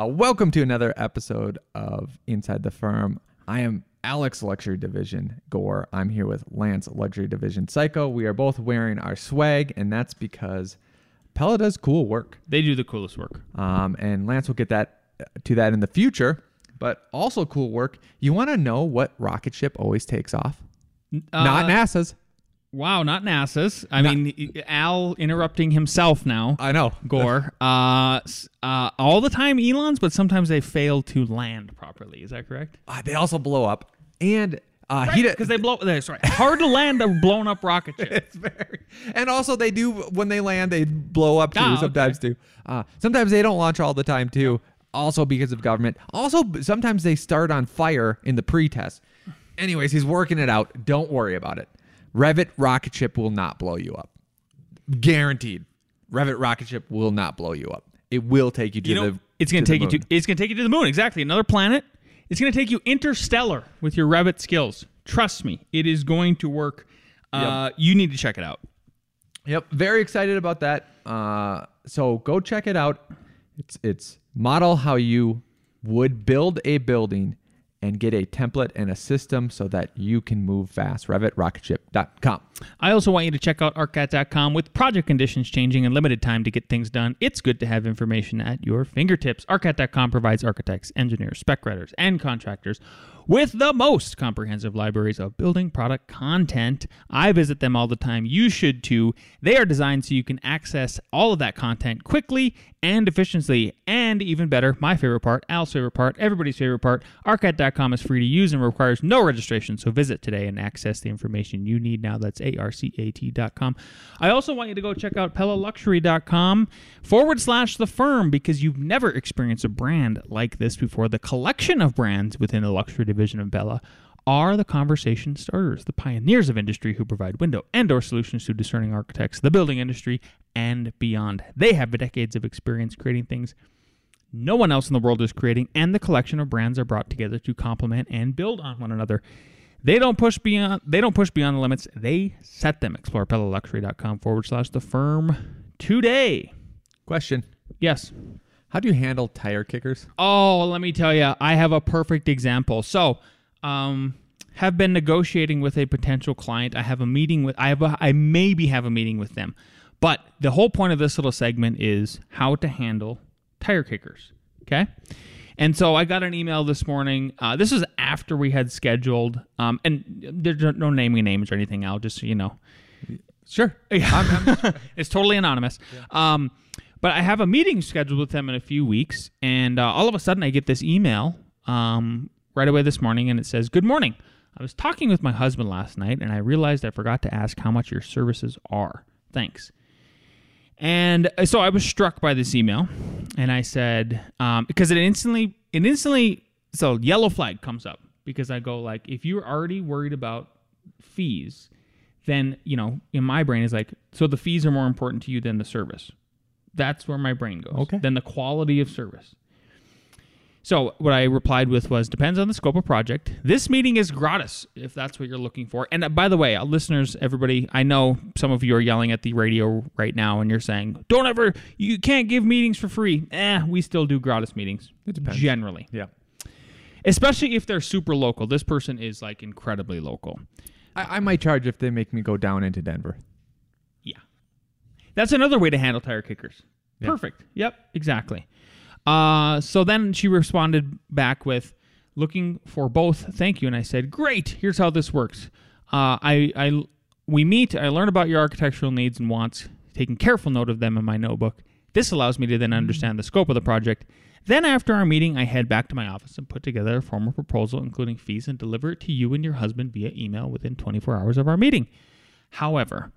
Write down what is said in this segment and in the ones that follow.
Uh, welcome to another episode of Inside the Firm. I am Alex Luxury Division Gore. I'm here with Lance Luxury Division Cayko. We are both wearing our swag, and that's because Pella does cool work. They do the coolest work. Um, and Lance will get that to that in the future. But also cool work. You want to know what rocket ship always takes off? Not Uh, NASA's. Wow, not NASA's. I Not- mean, Al interrupting himself now. I know. Gore. Uh, uh, all the time Elon's, but sometimes they fail to land properly. Is that correct? Uh, they also blow up, and uh, he Because they blow. they- Sorry, hard to land a blown up rocket ship. it's very and also they do when they land they blow up too okay. sometimes too uh, sometimes they don't launch all the time too also because of government also sometimes they start on fire in the pre-test anyways he's working it out don't worry about it revit rocket ship will not blow you up guaranteed revit rocket ship will not blow you up it will take you to You know, the it's going to take you to. moon. It's going to take you to the moon. Exactly, another planet. It's going to take you interstellar with your Revit skills. Trust me, it is going to work. Uh, You need to check it out. Yep, very excited about that. Uh, so go check it out. It's it's model how you would build a building and get a template and a system so that you can move fast. RevitRocketship.com. I also want you to check out ArcCat.com. With project conditions changing and limited time to get things done, it's good to have information at your fingertips. ArcCat.com provides architects, engineers, spec writers, and contractors with the most comprehensive libraries of building product content. I visit them all the time. You should too. They are designed so you can access all of that content quickly and efficiently. And even better, my favorite part, Al's favorite part, everybody's favorite part, arcat.com is free to use and requires no registration. So visit today and access the information you need now. That's arcat.com. I also want you to go check out PellaLuxury.com forward slash the firm because you've never experienced a brand like this before. The collection of brands within the luxury division of Pella are the conversation starters, the pioneers of industry who provide window and door solutions to discerning architects, the building industry, and beyond. They have decades of experience creating things no one else in the world is creating, and the collection of brands are brought together to complement and build on one another. They don't push beyond they don't push beyond the limits, they set them. Explore PellaLuxury.com forward slash the firm today. Question Yes. How do you handle tire kickers? Oh, let me tell you, I have a perfect example. So, um, have been negotiating with a potential client. I have a meeting with. I have. A, I maybe have a meeting with them, but the whole point of this little segment is how to handle tire kickers. Okay. And so I got an email this morning. Uh, this is after we had scheduled, um, and there's no naming names or anything. I'll just, you know, Sure. Yeah. it's totally anonymous. Um, but I have a meeting scheduled with them in a few weeks, and uh, all of a sudden I get this email um, right away this morning, and it says, "Good morning. I was talking with my husband last night, and I realized I forgot to ask how much your services are. Thanks." And uh, so I was struck by this email, and I said, um, because it instantly, it instantly, so yellow flag comes up because I go like, if you're already worried about fees, then you know, in my brain is like, so the fees are more important to you than the service. That's where my brain goes. Okay. Then the quality of service. So what I replied with was depends on the scope of project. This meeting is gratis if that's what you're looking for. And uh, by the way, uh, listeners, everybody, I know some of you are yelling at the radio right now and you're saying, "Don't ever you can't give meetings for free." Eh, we still do gratis meetings. It depends. Generally. Yeah. Especially if they're super local. This person is like incredibly local. I, I might charge if they make me go down into Denver. Yeah. That's another way to handle tire kickers. Perfect. Yep, exactly. Uh, so then she responded back with, looking for both. Thank you. And I said, great. Here's how this works. Uh, I, I, we meet. I learn about your architectural needs and wants, taking careful note of them in my notebook. This allows me to then understand the scope of the project. Then, after our meeting, I head back to my office and put together a formal proposal, including fees, and deliver it to you and your husband via email within 24 hours of our meeting. However,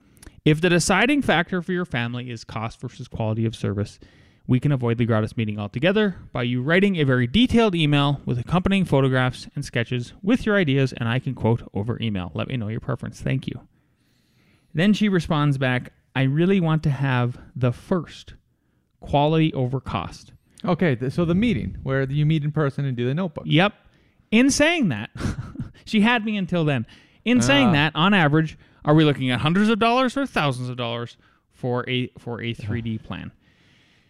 If the deciding factor for your family is cost versus quality of service, we can avoid the gratis meeting altogether by you writing a very detailed email with accompanying photographs and sketches with your ideas, and I can quote over email. Let me know your preference. Thank you. Then she responds back, I really want to have the first quality over cost. Okay, so the meeting where you meet in person and do the notebook. Yep. In saying that, she had me until then. In saying Ah. that, on average, are we looking at hundreds of dollars or thousands of dollars for a for a 3D plan?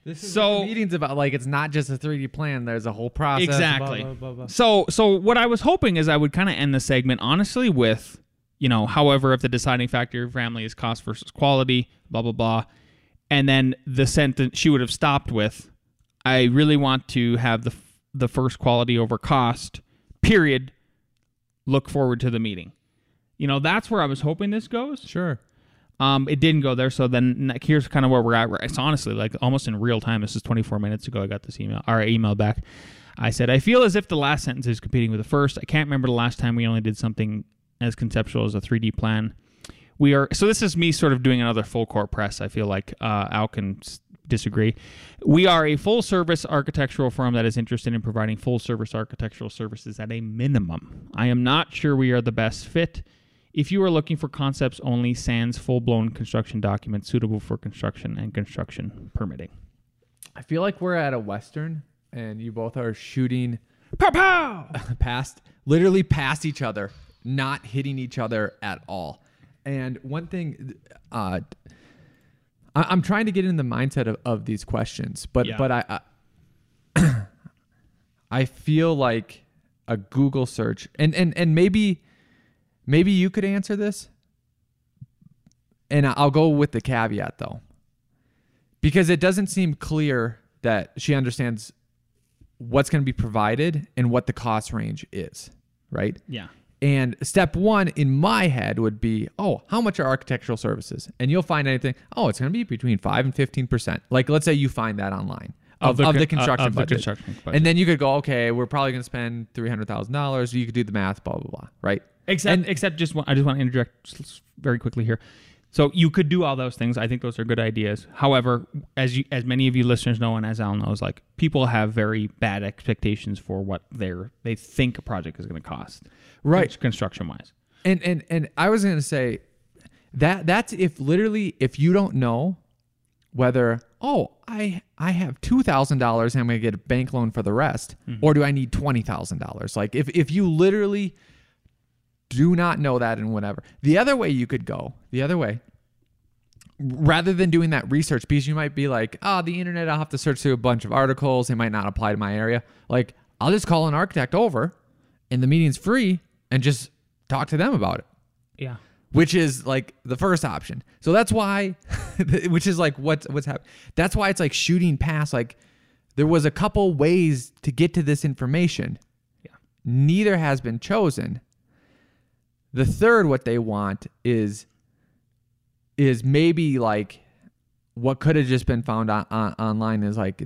This is So- what the meeting's about like it's not just a 3D plan. There's a whole process. Exactly. blah, blah, blah, blah. So so what I was hoping is I would kind of end the segment honestly with, you know, however, if the deciding factor of your family is cost versus quality, blah blah blah, and then the sentence she would have stopped with, I really want to have the f- the first quality over cost. Period. Look forward to the meeting. You know, that's where I was hoping this goes. Sure. Um, it didn't go there. So then like, here's kind of where we're at. It's honestly like almost in real time. This is 24 minutes ago. I got this email or email back. I said, I feel as if the last sentence is competing with the first. I can't remember the last time we only did something as conceptual as a 3D plan. We are so this is me sort of doing another full court press. I feel like uh, Al can s- disagree. We are a full service architectural firm that is interested in providing full service architectural services at a minimum. I am not sure we are the best fit. If you are looking for concepts only, sans full blown construction documents suitable for construction and construction permitting. I feel like we're at a western and you both are shooting Pow pow! past literally past each other, not hitting each other at all. And one thing uh I, I'm trying to get in the mindset of, of these questions, but Yeah. but I, I I feel like a Google search and and and maybe maybe you could answer this. And I'll go with the caveat though. Because it doesn't seem clear that she understands what's going to be provided and what the cost range is, right? Yeah. And step one in my head would be, oh, how much are architectural services? And you'll find anything, oh, it's going to be between 5 and 15%. Like, let's say you find that online of, Of the of the, uh, construction of the construction budget. And then you could go, okay, we're probably going to spend $300,000. You could do the math, blah, blah, blah, right? Except, And- except just one, I just want to interject very quickly here. So you could do all those things. I think those are good ideas. However, as you, as many of you listeners know, and as Al knows, like people have very bad expectations for what they're they think a project is going to cost, Right. Construction wise. And and and I was gonna say that that's if literally if you don't know whether oh I I have two thousand dollars and I'm gonna get a bank loan for the rest, mm-hmm. or do I need twenty thousand dollars? Like if if you literally do not know that and whatever. The other way you could go, the other way, rather than doing that research, because you might be like, oh, the internet, I'll have to search through a bunch of articles. They might not apply to my area. Like, I'll just call an architect over and the meeting's free and just talk to them about it Yeah. which is like the first option. So that's why, which is like what's what's happening. That's why it's like shooting past. Like there was a couple ways to get to this information. Yeah. Neither has been chosen. The third, what they want is is maybe like what could have just been found on, on online is like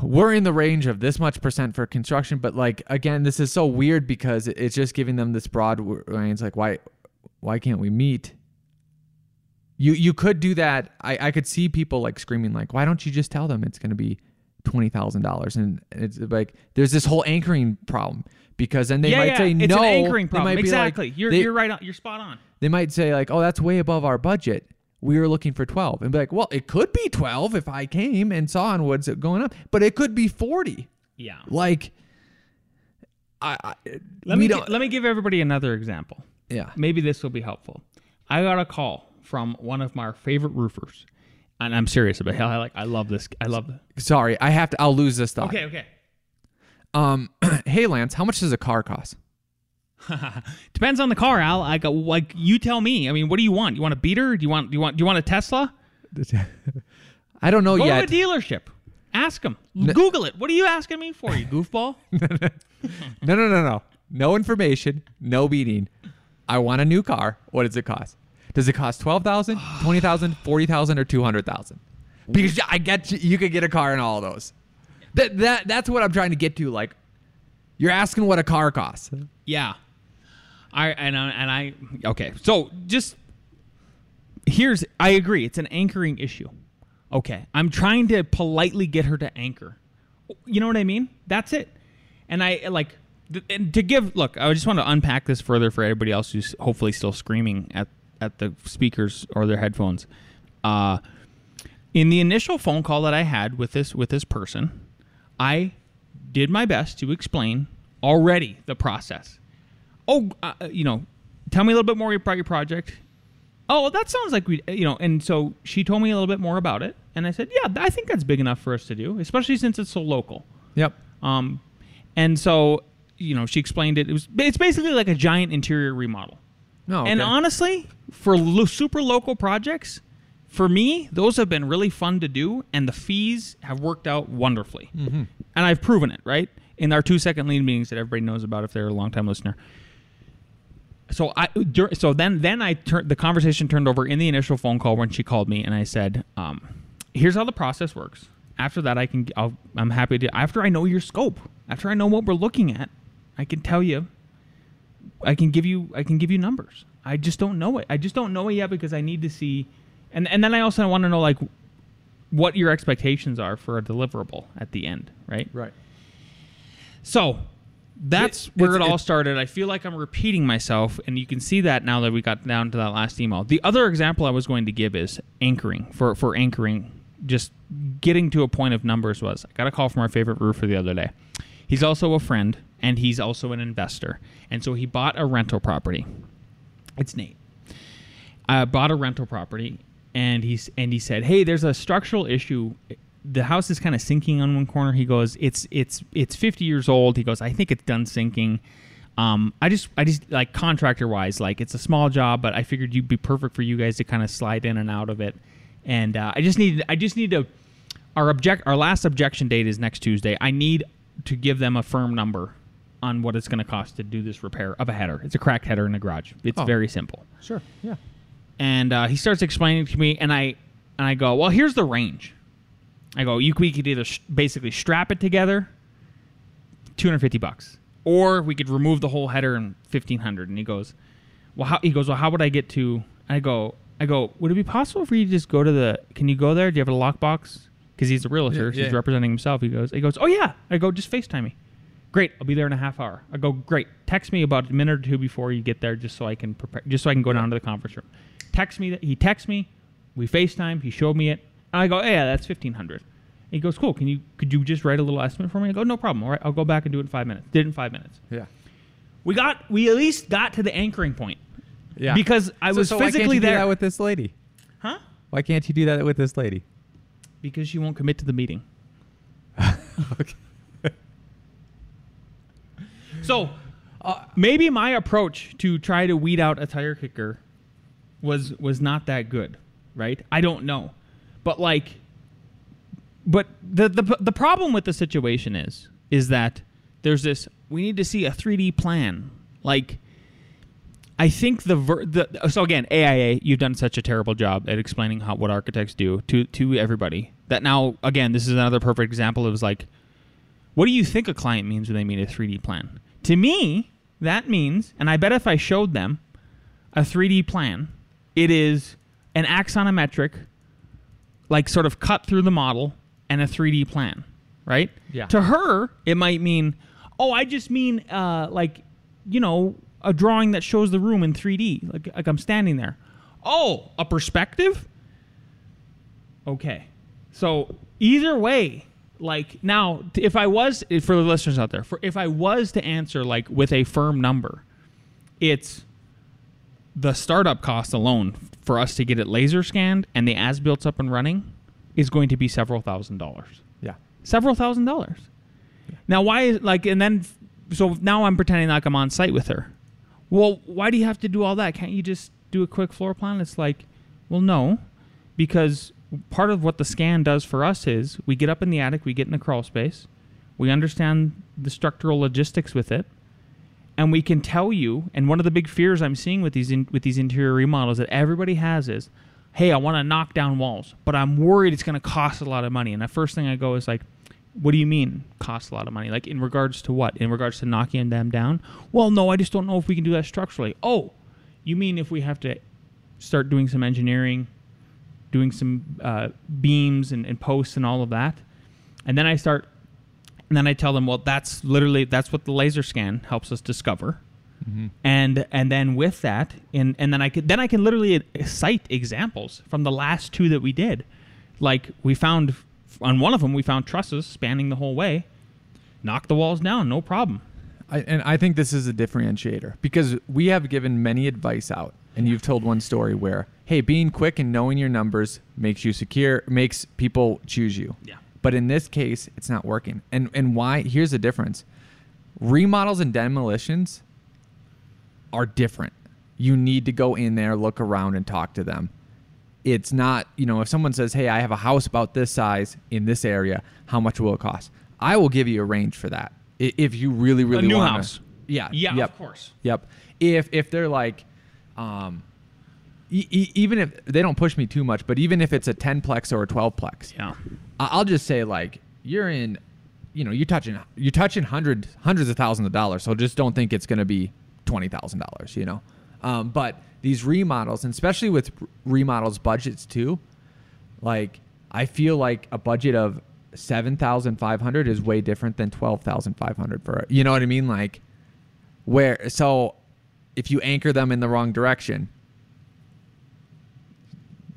we're in the range of this much percent for construction, but like again, this is so weird because it's just giving them this broad range. Like why why can't we meet? You you could do that. I, I could see people like screaming like, why don't you just tell them it's going to be twenty thousand dollars? And it's like there's this whole anchoring problem because then they yeah, might yeah. say it's no. an anchoring They might problem. be like- Exactly. you're they- you're right on. You're spot on. they might say like, "Oh, that's way above our budget. We were looking for 12." And be like, "Well, it could be 12 if I came and saw on what's going up, but it could be 40." Yeah. Like I, I Let me don't let me give everybody another example. Yeah. Maybe this will be helpful. I got a call from one of my favorite roofers, and I'm serious about it. I like. I love this. I love. Sorry, I have to I'll lose this thought. Okay. Okay. Um hey Lance, how much does a car cost? Depends on the car, Al. I go like you tell me. I mean, what do you want? You want a beater? Do you want? Do you want? Do you want a Tesla? I don't know Go yet. to a dealership. Ask them. Google it. What are you asking me for? You goofball. No, no, no, no. No information, no beating. I want a new car. What does it cost? Does it cost 12,000, 20,000, 40,000 or 200,000? Because I get you, you could get a car in all those. That that that's what I'm trying to get to like you're asking what a car costs. Yeah. I and I, and I okay. So just here's I agree. It's an anchoring issue. Okay, I'm trying to politely get her to anchor. You know what I mean? That's it. And I like and to give look. I just want to unpack this further for everybody else who's hopefully still screaming at at the speakers or their headphones. Uh, in the initial phone call that I had with this with this person, I did my best to explain already the process. Oh, uh, you know, tell me a little bit more about your project. Oh, that sounds like we, you know, and so she told me a little bit more about it, and I said, yeah, I think that's big enough for us to do, especially since it's so local. Yep. Um, and so, you know, she explained it. It was it's basically like a giant interior remodel. No. And okay. honestly, for lo- super local projects, for me, those have been really fun to do, and the fees have worked out wonderfully. Mm-hmm. And I've proven it, right? In our two second lead meetings that everybody knows about if they're a long time listener. So I, so then, then I turned the conversation turned over in the initial phone call when she called me, and I said, um, "Here's how the process works. After that, I can, I'll, I'm happy to. After I know your scope, after I know what we're looking at, I can tell you I can give you I can give you numbers. I just don't know it. I just don't know it yet because I need to see and and then I also want to know like what your expectations are for a deliverable at the end, right? Right. So that's It- where it's- it all it- started. I feel like I'm repeating myself, and you can see that now that we got down to that last email. The other example I was going to give is anchoring. For for anchoring, just getting to a point of numbers was I got a call from our favorite roofer the other day. He's also a friend, and he's also an investor, and so he bought a rental property. It's Nate. I bought a rental property, and he's and he said, "Hey, there's a structural issue. The house is kind of sinking on one corner." He goes, "It's it's it's 50 years old." He goes, "I think it's done sinking." Um, I just I just like contractor wise, like it's a small job, but I figured you'd be perfect for you guys to kind of slide in and out of it. And uh, I just need I just need to our object our last objection date is next Tuesday. I need to give them a firm number on what it's going to cost to do this repair of a header. It's a cracked header in a garage. It's Oh. very simple Sure. Yeah. And uh, he starts explaining to me, and I and I go, well, here's the range. I go, you we could either sh- basically strap it together, two hundred fifty bucks, or we could remove the whole header and fifteen hundred. And he goes, well, how? He goes, well, how would I get to? I go, I go, would it be possible for you to just go to the? Can you go there? Do you have a lockbox? Because he's a realtor, Yeah, so he's representing himself. He goes, he goes, oh yeah. I go, just Facetime me. Great, I'll be there in a half hour. I go, great. Text me about a minute or two before you get there, just so I can prepare, just so I can go down to the conference room. Text me that he texts me. We Facetime. He showed me it. And I go, "Oh, yeah, that's fifteen hundred. He goes, cool. Can you could you just write a little estimate for me? I go, no problem. All right, I'll go back and do it in five minutes. Did it in five minutes. Yeah. We got we at least got to the anchoring point. Yeah. Because I So- was so why can't physically there. that with this lady. huh? Why can't you do that with this lady? Because she won't commit to the meeting. okay. So uh, maybe my approach to try to weed out a tire kicker was was not that good, right? I don't know, but like, but the the the problem with the situation is is that there's this. We need to see a 3D plan, like. I think the, ver- the so again AIA you've done such a terrible job at explaining how what architects do to to everybody that now again this is another perfect example of like what do you think a client means when they mean a 3D plan? To me, that means, and I bet if I showed them a 3D plan, it is an axonometric, like sort of cut through the model, and a 3D plan, right? Yeah. To her, it might mean, oh, I just mean uh, like, you know, a drawing that shows the room in 3D, like like I'm standing there. Oh, a perspective? Okay. So either way, like now, if I was for the listeners out there, for if I was to answer like with a firm number, it's the startup cost alone for us to get it laser scanned and the as built up and running is going to be several thousand dollars. Yeah. Several thousand dollars. Now, why is like, and then, so now I'm pretending like I'm on site with her. Well, why do you have to do all that? Can't you just do a quick floor plan? It's like, well, no, because part of what the scan does for us is we get up in the attic, we get in the crawl space, we understand the structural logistics with it, and we can tell you. And one of the big fears I'm seeing with these in, with these interior remodels that everybody has is, hey, I want to knock down walls, but I'm worried it's going to cost a lot of money. And the first thing I go is like, what do you mean cost a lot of money? Like in regards to what? In regards to knocking them down? Well, no, I just don't know if we can do that structurally. Oh, you mean if we have to start doing some engineering, doing some uh, beams and, and posts and all of that, and then I start, and then I tell them, well, that's literally that's what the laser scan helps us discover, mm-hmm. and and then with that, and and then I could then I can literally cite examples from the last two that we did, like we found on one of them we found trusses spanning the whole way, knock the walls down, no problem. I, and I think this is a differentiator because we have given many advice out, and you've told one story where, hey, being quick and knowing your numbers makes you secure, makes people choose you. Yeah. But in this case, it's not working. And and why? Here's the difference: remodels and demolitions are different. You need to go in there, look around, and talk to them. It's not, you know, if someone says, "Hey, I have a house about this size in this area. How much will it cost?" I will give you a range for that if you really, really a new want house. Yeah. Yeah, yep. of course. Yep. If if they're like, um, e- e- even if they don't push me too much, but even if it's a ten plex or a twelve plex, Yeah. I- I'll just say like you're in, you know, you're touching you're touching hundreds hundreds of thousands of dollars. So just don't think it's going to be twenty thousand dollars. You know, um, but these remodels, and especially with remodels budgets too, like I feel like a budget of seven thousand five hundred is way different than twelve thousand five hundred for you know what I mean, like where so if you anchor them in the wrong direction,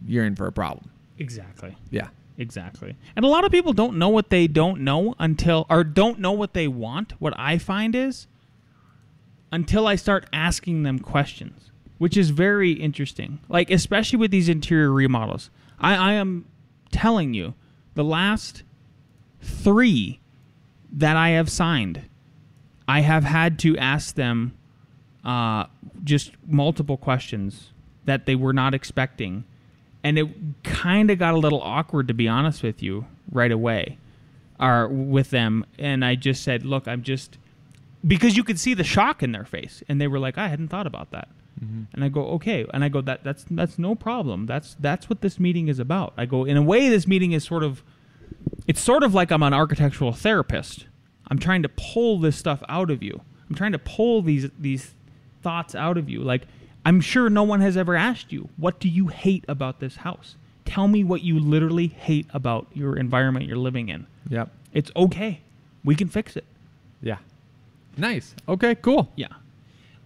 you're in for a problem. Exactly. Yeah. Exactly. And a lot of people don't know what they don't know until, or don't know what they want. What I find is until I start asking them questions, which is very interesting. Like, especially with these interior remodels. I, I am telling you, the last three that I have signed, I have had to ask them uh, just multiple questions that they were not expecting. And it kind of got a little awkward, to be honest with you, right away, or with them. And I just said, "Look, I'm just," because you could see the shock in their face, and they were like, "I hadn't thought about that." Mm-hmm. And I go, "Okay," and I go, "That that's that's no problem. That's that's what this meeting is about." I go, "In a way, this meeting is sort of, it's sort of like I'm an architectural therapist. I'm trying to pull this stuff out of you. I'm trying to pull these these thoughts out of you. Like I'm sure no one has ever asked you, what do you hate about this house? Tell me what you literally hate about your environment you're living in. Yep. It's okay. We can fix it. Yeah. Nice. Okay, cool. Yeah.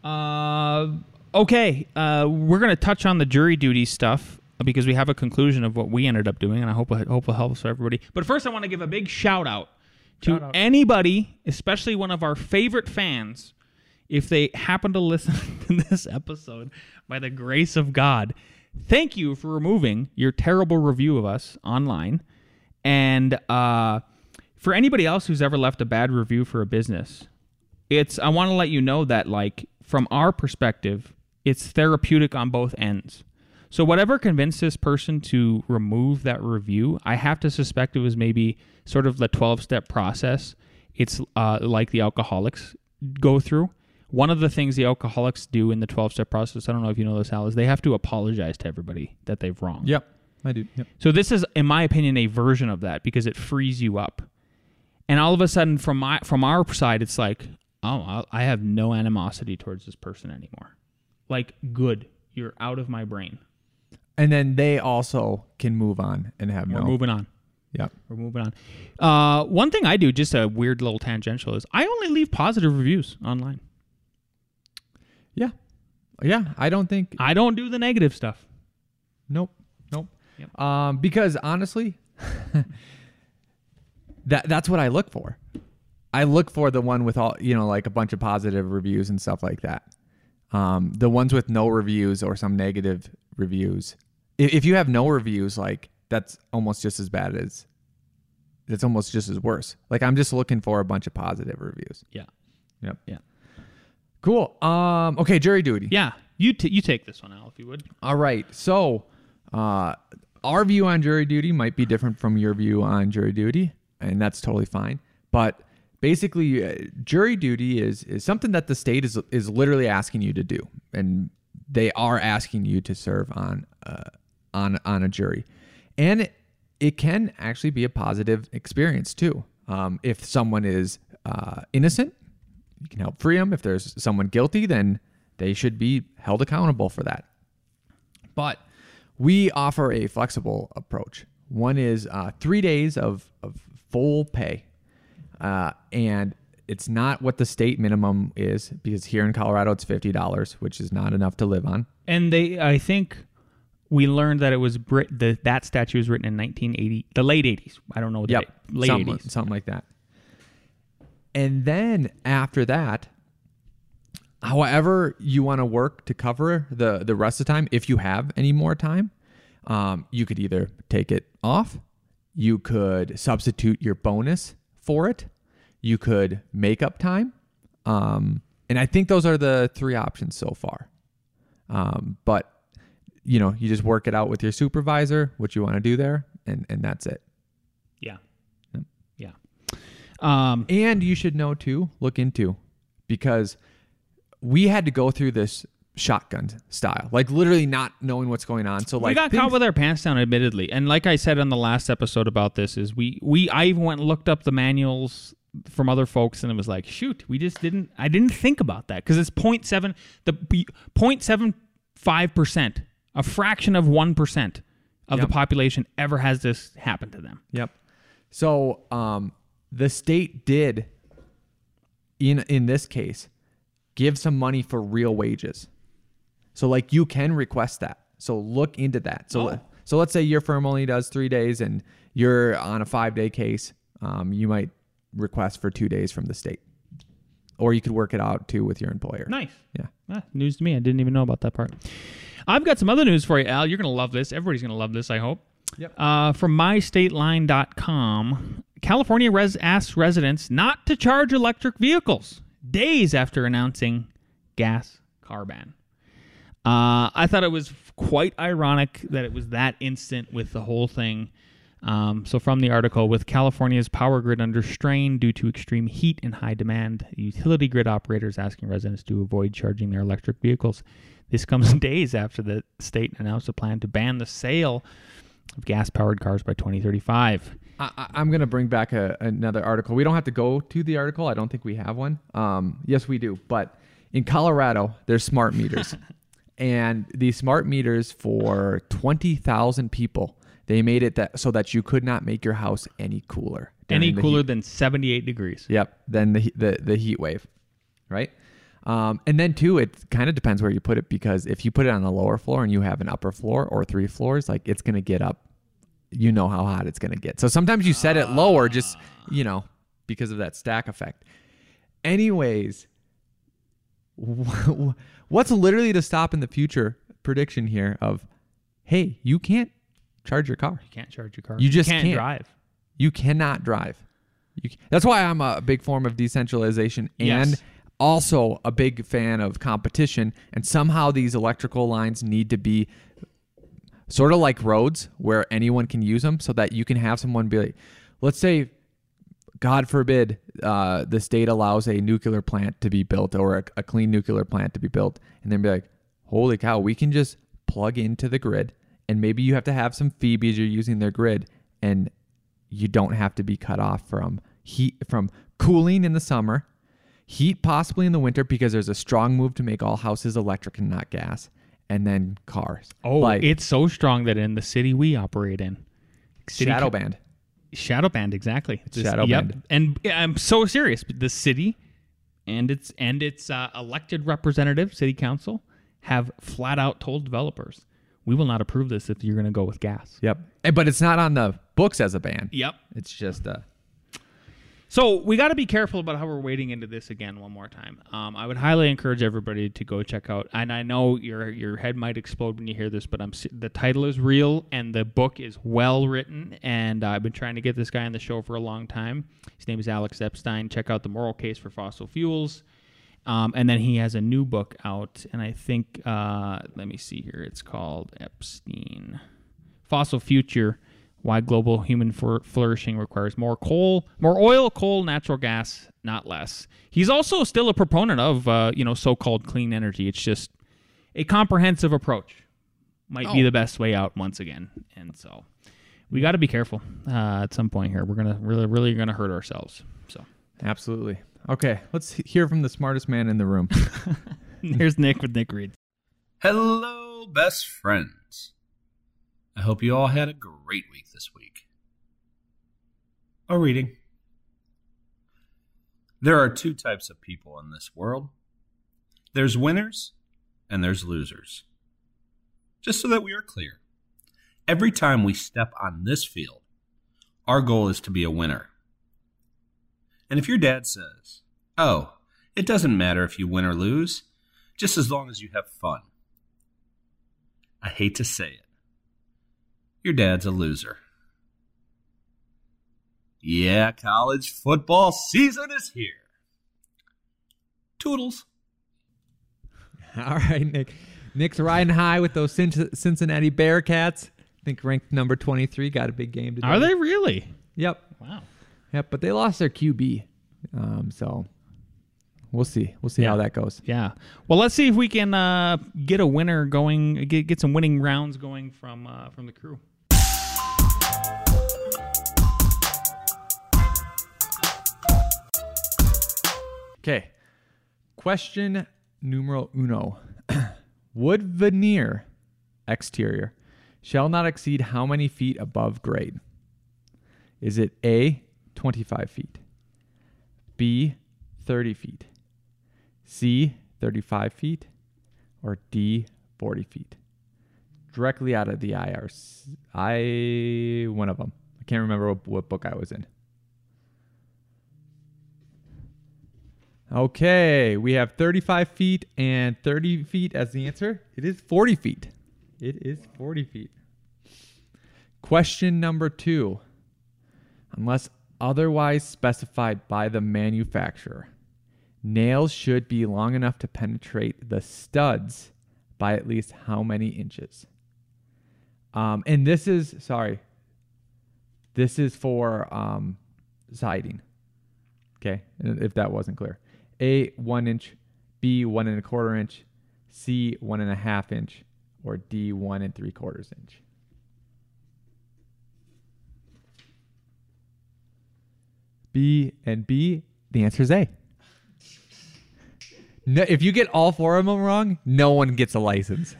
Uh, okay. Uh, we're going to touch on the jury duty stuff because we have a conclusion of what we ended up doing, and I hope it, hope it helps for everybody. But first, I want to give a big shout out to Shout out. anybody, especially one of our favorite fans, if they happen to listen to this episode by the grace of God. Thank you for removing your terrible review of us online. And uh, for anybody else who's ever left a bad review for a business, it's I want to let you know that like from our perspective, it's therapeutic on both ends. So whatever convinced this person to remove that review, I have to suspect it was maybe sort of the 12 step process. It's uh, like the alcoholics go through. One of the things the alcoholics do in the 12 step process, I don't know if you know this, Al, is they have to apologize to everybody that they've wronged. Yep. I do. Yep. So this is, in my opinion, a version of that because it frees you up. And all of a sudden, from my from our side, it's like, oh, I have no animosity towards this person anymore. Like, good, you're out of my brain. And then they also can move on and have We're no. moving on. Yep. We're moving on. Uh, one thing I do, just a weird little tangential, is I only leave positive reviews online. Yeah. Yeah. I don't think. I don't do the negative stuff. Nope. Nope. Yep. Um, because honestly, that that's what I look for. I look for the one with all you know, like a bunch of positive reviews and stuff like that. Um, the ones with no reviews or some negative reviews. If, if you have no reviews, like that's almost just as bad as. It's almost just as worse. Like I'm just looking for a bunch of positive reviews. Yeah. Yep. Yeah. Cool. Um. Okay. Jury duty. Yeah. You t- you take this one, Al, if you would. All right. So, uh, our view on jury duty might be different from your view on jury duty, and that's totally fine. But basically, uh, jury duty is is something that the state is is literally asking you to do, and they are asking you to serve on uh, on on a jury, and it, it can actually be a positive experience too. Um, if someone is uh, innocent, you can help free them. If there's someone guilty, then they should be held accountable for that. But we offer a flexible approach. One is uh, three days of, of full pay, uh, and it's not what the state minimum is because here in Colorado it's fifty dollars, which is not enough to live on. And they, I think, we learned that it was Brit. The, that statute was written in 1980, the late 80s. I don't know the Yep, date. late something, 80s. something like that. And then after that, however you want to work to cover the the rest of the time, if you have any more time, um, you could either take it off, you could substitute your bonus for it, you could make up time, um, and I think those are the three options so far. Um, but you know, you just work it out with your supervisor what you want to do there, and and that's it. Yeah. Yeah. Um, And you should know too, look into because we had to go through this shotgun style, like literally not knowing what's going on. So like we got things- caught with our pants down, admittedly. And like I said on the last episode about this, is we we I even went and looked up the manuals from other folks, and it was like, shoot, we just didn't. I didn't think about that because it's 0.7 the b- 0.75 percent, a fraction of one percent of Yep. the population ever has this happen to them. Yep. So um, the state did in in this case give some money for real wages. So like you can request that. So look into that. So Oh. so let's say your firm only does three days and you're on a five day case. Um, you might request for two days from the state, or you could work it out too with your employer. Nice. Yeah. Ah, news to me. I didn't even know about that part. I've got some other news for you, Al. You're going to love this. Everybody's going to love this, I hope. Yep. Uh, from mystateline.com, California res- asks residents not to charge electric vehicles days after announcing gas car ban. Uh, I thought it was quite ironic that it was that instant with the whole thing. Um, so, from the article, with California's power grid under strain due to extreme heat and high demand, utility grid operators asking residents to avoid charging their electric vehicles. This comes days after the state announced a plan to ban the sale of gas powered cars by 2035. I, I- I'm going to bring back a, another article. We don't have to go to the article. I don't think we have one. Um, yes, we do. But in Colorado, there's smart meters. and these smart meters for 20,000 people, they made it that so that you could not make your house any cooler. Any cooler heat. than 78 degrees. Yep. Then the, the, the heat wave, right? Um, and then too, it kind of depends where you put it because if you put it on the lower floor and you have an upper floor or three floors, like it's going to get up you know how hot it's going to get. So sometimes you set it lower just, you know, because of that stack effect. Anyways, what's literally to stop in the future prediction here of, hey, you can't charge your car. You can't charge your car. You just can't, can't. drive. You cannot drive. You, c- that's why I'm a big form of decentralization and Yes. Also a big fan of competition. And somehow these electrical lines need to be sort of like roads where anyone can use them so that you can have someone be like, let's say, God forbid, uh, the state allows a nuclear plant to be built or a, a clean nuclear plant to be built, and then be like, holy cow, we can just plug into the grid, and maybe you have to have some because you're using their grid, and you don't have to be cut off from heat from cooling in the summer, heat possibly in the winter because there's a strong move to make all houses electric and not gas, and then cars. Oh, like it's so strong that in the city we operate in, city shadow band. Shadow band, exactly. This- shadow yep. band. And I'm so serious. The city and its and its uh, elected representative, city council, have flat out told developers, "We will not approve this if you're going to go with gas." Yep. Eh, But it's not on the books as a ban. Yep. It's just uh So we got to be careful about how we're wading into this again one more time. Um, I would highly encourage everybody to go check out. And I know your your head might explode when you hear this, but I'm the title is real and the book is well written. And I've been trying to get this guy on the show for a long time. His name is Alex Epstein. Check out the Moral Case for Fossil Fuels. Um, and then he has a new book out, and I think uh, let me see here. It's called Epstein Fossil Future Why Global Human Flour- Flourishing Requires More Coal, More Oil, Coal, Natural Gas, Not Less. He's also still a proponent of, uh, you know, so called clean energy. It's just a comprehensive approach might be Oh. the best way out once again. And so we got to be careful uh, at some point here. We're going to really, really going to hurt ourselves. So absolutely. Okay, let's hear from the smartest man in the room. here's Nick with Nick Reed. Hello, Hello, best friends. I hope you all had a great week this week. A reading. There are two types of people in this world there's winners and there's losers. Just so that we are clear, every time we step on this field, our goal is to be a winner. And if your dad says, Oh, it doesn't matter if you win or lose, just as long as you have fun. I hate to say it. Your dad's a loser. Yeah, college football season is here. Toodles. All right, Nick. Nick's riding high with those Cincinnati Bearcats. I think ranked number 23. Got a big game today. Are they really? Yep. Wow. Yep. But they lost their QB. Um, so we'll see. We'll see Yeah. how that goes. Yeah. Well, let's see if we can uh, get a winner going, get, get some winning rounds going from uh, from the crew. Okay. Question numero uno. Wood veneer exterior shall not exceed how many feet above grade? Is it A, 25 feet, B, 30 feet, C, 35 feet, or D, 40 feet? Directly out of the IR. I, one of them. I can't remember what, what book I was in. Okay, we have 35 feet and 30 feet as the answer. It is 40 feet. It is 40 feet. Question number two. Unless otherwise specified by the manufacturer, nails should be long enough to penetrate the studs by at least how many inches? Um, and this is, sorry, this is for um, siding. Okay, if that wasn't clear. A, one inch, B, one and a quarter inch, C, one and a half inch, or D, one and three quarters inch. B and B, the answer is A. No, if you get all four of them wrong, no one gets a license.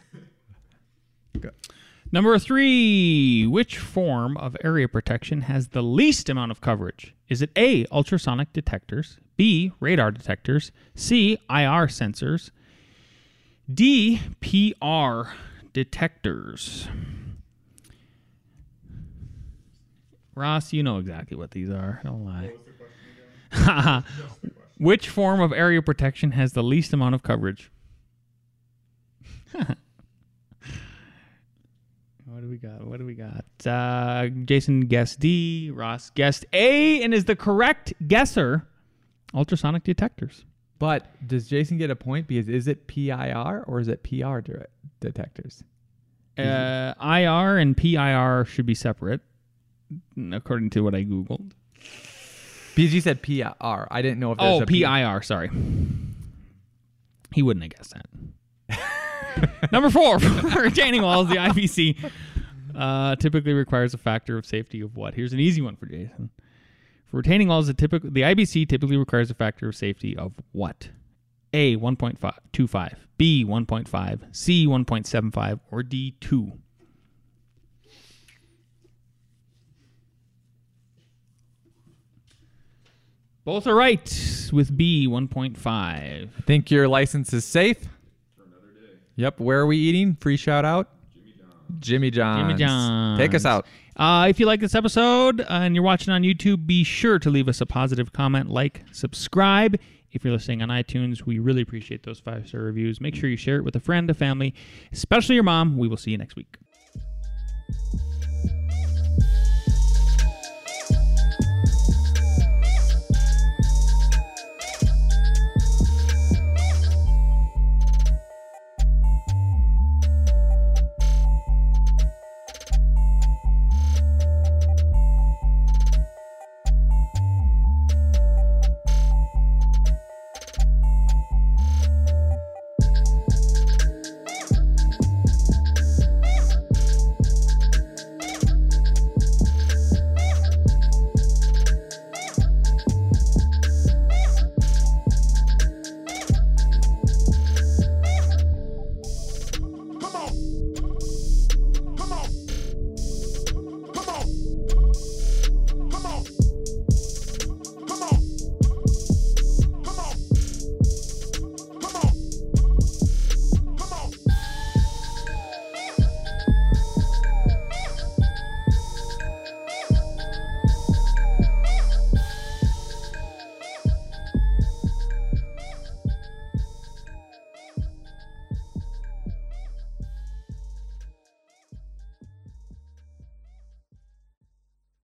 Number three, which form of area protection has the least amount of coverage? Is it A, ultrasonic detectors, B, radar detectors, C, IR sensors, D, PR detectors? Ross, you know exactly what these are. Don't lie. Which form of area protection has the least amount of coverage? What do we got? What do we got? Uh, Jason guessed D. Ross guessed A and is the correct guesser. Ultrasonic detectors. But does Jason get a point? Because is it PIR or is it PR dire- detectors? Uh, IR and PIR should be separate, according to what I Googled. Because you said PR. I didn't know if there's Oh, a P- PIR, sorry. He wouldn't have guessed that. Number four, for retaining walls, the IBC uh, typically requires a factor of safety of what? Here's an easy one for Jason. For retaining walls, the, typical, the IBC typically requires a factor of safety of what? A, 1.25, B, 1.5, C, 1.75, or D, 2. Both are right with B, 1.5. Think your license is safe? For another day. Yep. Where are we eating? Free shout out? Jimmy John's. Jimmy John's. Take us out. Uh, if you like this episode uh, and you're watching on YouTube, be sure to leave us a positive comment, like, subscribe. If you're listening on iTunes, we really appreciate those five star reviews. Make sure you share it with a friend, a family, especially your mom. We will see you next week.